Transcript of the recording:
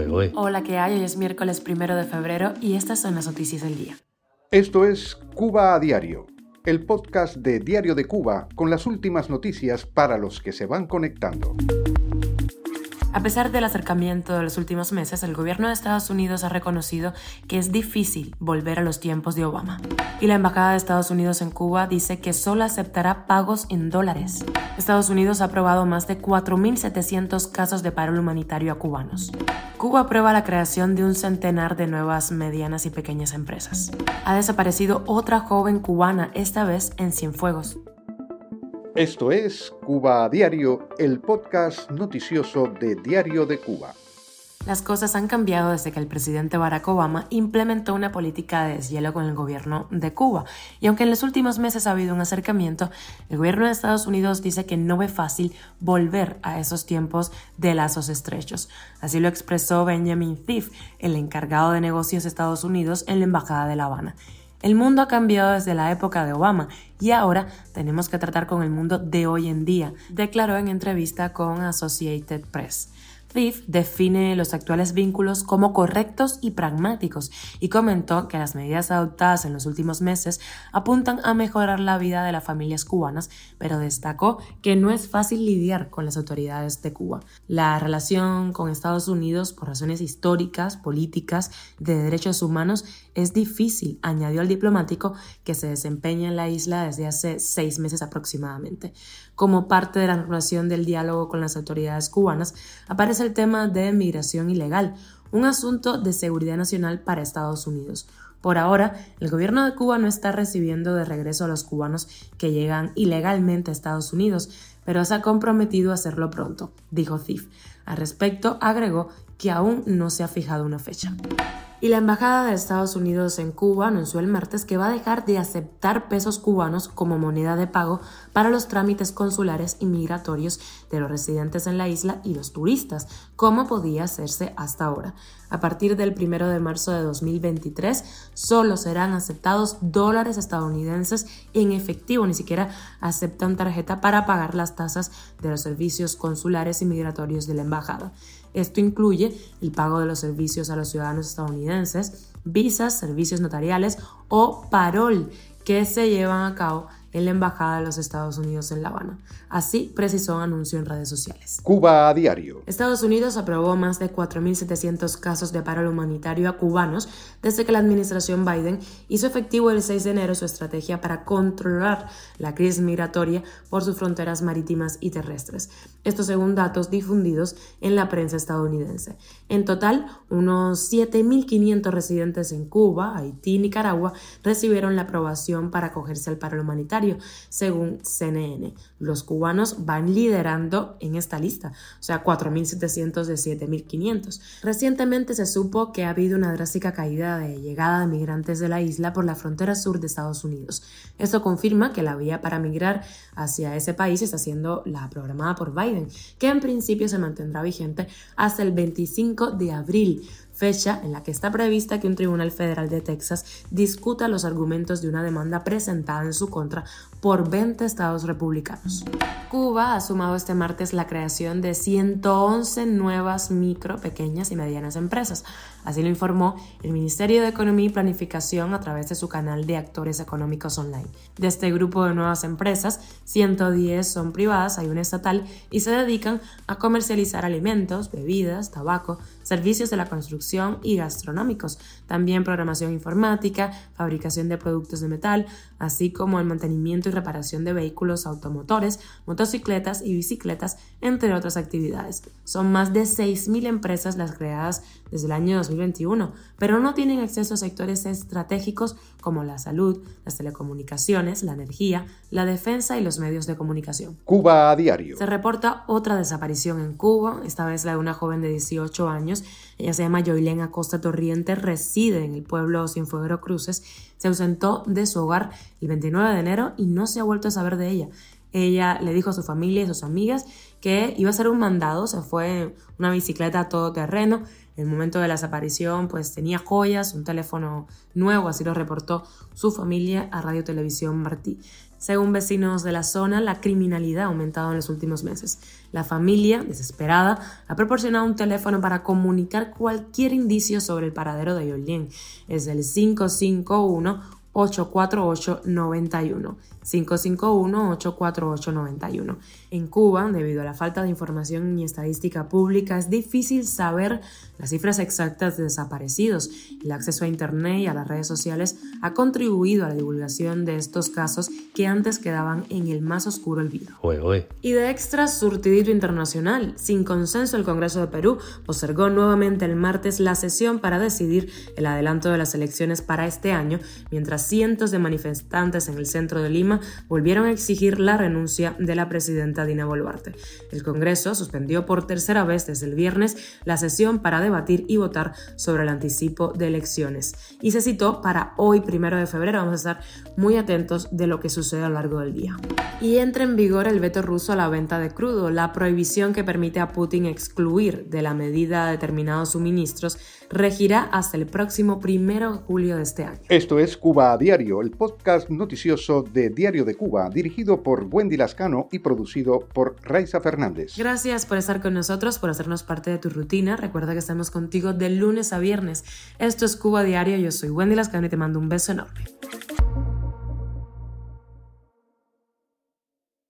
¿eh? Hola, ¿qué hay? Hoy es miércoles primero de febrero y estas son las noticias del día. Esto es Cuba a Diario, el podcast de Diario de Cuba con las últimas noticias para los que se van conectando. A pesar del acercamiento de los últimos meses, el gobierno de Estados Unidos ha reconocido que es difícil volver a los tiempos de Obama. Y la Embajada de Estados Unidos en Cuba dice que solo aceptará pagos en dólares. Estados Unidos ha aprobado más de 4.700 casos de paro humanitario a cubanos. Cuba aprueba la creación de un centenar de nuevas medianas y pequeñas empresas. Ha desaparecido otra joven cubana, esta vez en Cienfuegos. Esto es Cuba a Diario, el podcast noticioso de Diario de Cuba. Las cosas han cambiado desde que el presidente Barack Obama implementó una política de deshielo con el gobierno de Cuba. Y aunque en los últimos meses ha habido un acercamiento, el gobierno de Estados Unidos dice que no ve fácil volver a esos tiempos de lazos estrechos. Así lo expresó Benjamin Thief, el encargado de negocios de Estados Unidos en la Embajada de La Habana. El mundo ha cambiado desde la época de Obama y ahora tenemos que tratar con el mundo de hoy en día, declaró en entrevista con Associated Press. Thief define los actuales vínculos como correctos y pragmáticos y comentó que las medidas adoptadas en los últimos meses apuntan a mejorar la vida de las familias cubanas, pero destacó que no es fácil lidiar con las autoridades de Cuba. La relación con Estados Unidos, por razones históricas, políticas, de derechos humanos, es difícil, añadió el diplomático que se desempeña en la isla desde hace seis meses aproximadamente. Como parte de la relación del diálogo con las autoridades cubanas, aparece el tema de migración ilegal, un asunto de seguridad nacional para Estados Unidos. Por ahora, el gobierno de Cuba no está recibiendo de regreso a los cubanos que llegan ilegalmente a Estados Unidos, pero se ha comprometido a hacerlo pronto, dijo Thief. Al respecto, agregó que aún no se ha fijado una fecha. Y la Embajada de Estados Unidos en Cuba anunció el martes que va a dejar de aceptar pesos cubanos como moneda de pago para los trámites consulares y migratorios de los residentes en la isla y los turistas, como podía hacerse hasta ahora. A partir del 1 de marzo de 2023, solo serán aceptados dólares estadounidenses en efectivo, ni siquiera aceptan tarjeta para pagar las tasas de los servicios consulares y migratorios de la embajada. Esto incluye el pago de los servicios a los ciudadanos estadounidenses, visas, servicios notariales o parol que se llevan a cabo en la Embajada de los Estados Unidos en La Habana. Así precisó un anuncio en redes sociales. Cuba a diario. Estados Unidos aprobó más de 4.700 casos de paro humanitario a cubanos desde que la administración Biden hizo efectivo el 6 de enero su estrategia para controlar la crisis migratoria por sus fronteras marítimas y terrestres. Esto según datos difundidos en la prensa estadounidense. En total, unos 7.500 residentes en Cuba, Haití y Nicaragua recibieron la aprobación para acogerse al paro humanitario según CNN. Los cubanos van liderando en esta lista, o sea, 4.700 de 7.500. Recientemente se supo que ha habido una drástica caída de llegada de migrantes de la isla por la frontera sur de Estados Unidos. Esto confirma que la vía para migrar hacia ese país está siendo la programada por Biden, que en principio se mantendrá vigente hasta el 25 de abril fecha en la que está prevista que un tribunal federal de Texas discuta los argumentos de una demanda presentada en su contra por 20 estados republicanos. Cuba ha sumado este martes la creación de 111 nuevas micro, pequeñas y medianas empresas. Así lo informó el Ministerio de Economía y Planificación a través de su canal de actores económicos online. De este grupo de nuevas empresas, 110 son privadas, hay una estatal, y se dedican a comercializar alimentos, bebidas, tabaco, servicios de la construcción y gastronómicos, también programación informática, fabricación de productos de metal, así como el mantenimiento y reparación de vehículos automotores, motocicletas y bicicletas, entre otras actividades. Son más de 6.000 empresas las creadas desde el año 2021, pero no tienen acceso a sectores estratégicos como la salud, las telecomunicaciones, la energía, la defensa y los medios de comunicación. Cuba a diario. Se reporta otra desaparición en Cuba, esta vez la de una joven de 18 años. Ella se llama Joylén Acosta Torriente, reside en el pueblo Cienfuegos Cruces. Se ausentó de su hogar el 29 de enero y no se ha vuelto a saber de ella. Ella le dijo a su familia y a sus amigas que iba a ser un mandado, se fue una bicicleta a todo terreno. En el momento de la desaparición, pues tenía joyas, un teléfono nuevo, así lo reportó su familia a Radio Televisión Martí. Según vecinos de la zona, la criminalidad ha aumentado en los últimos meses. La familia, desesperada, ha proporcionado un teléfono para comunicar cualquier indicio sobre el paradero de Yolien. Es el 551 848-91. 551-848-91. En Cuba, debido a la falta de información y estadística pública, es difícil saber las cifras exactas de desaparecidos. El acceso a Internet y a las redes sociales ha contribuido a la divulgación de estos casos que antes quedaban en el más oscuro olvido. Y de extra surtidito internacional, sin consenso el Congreso de Perú postergó nuevamente el martes la sesión para decidir el adelanto de las elecciones para este año, mientras cientos de manifestantes en el centro de Lima volvieron a exigir la renuncia de la presidenta Dina Boluarte. El Congreso suspendió por tercera vez desde el viernes la sesión para debatir y votar sobre el anticipo de elecciones y se citó para hoy, primero de febrero. Vamos a estar muy atentos de lo que sucede a lo largo del día. Y entra en vigor el veto ruso a la venta de crudo, la prohibición que permite a Putin excluir de la medida determinados suministros regirá hasta el próximo primero de julio de este año. Esto es Cuba a Diario, el podcast noticioso de Diario de Cuba, dirigido por Wendy Lascano y producido por Raiza Fernández. Gracias por estar con nosotros, por hacernos parte de tu rutina. Recuerda que estamos contigo de lunes a viernes. Esto es Cuba Diario, yo soy Wendy Lascano y te mando un beso enorme.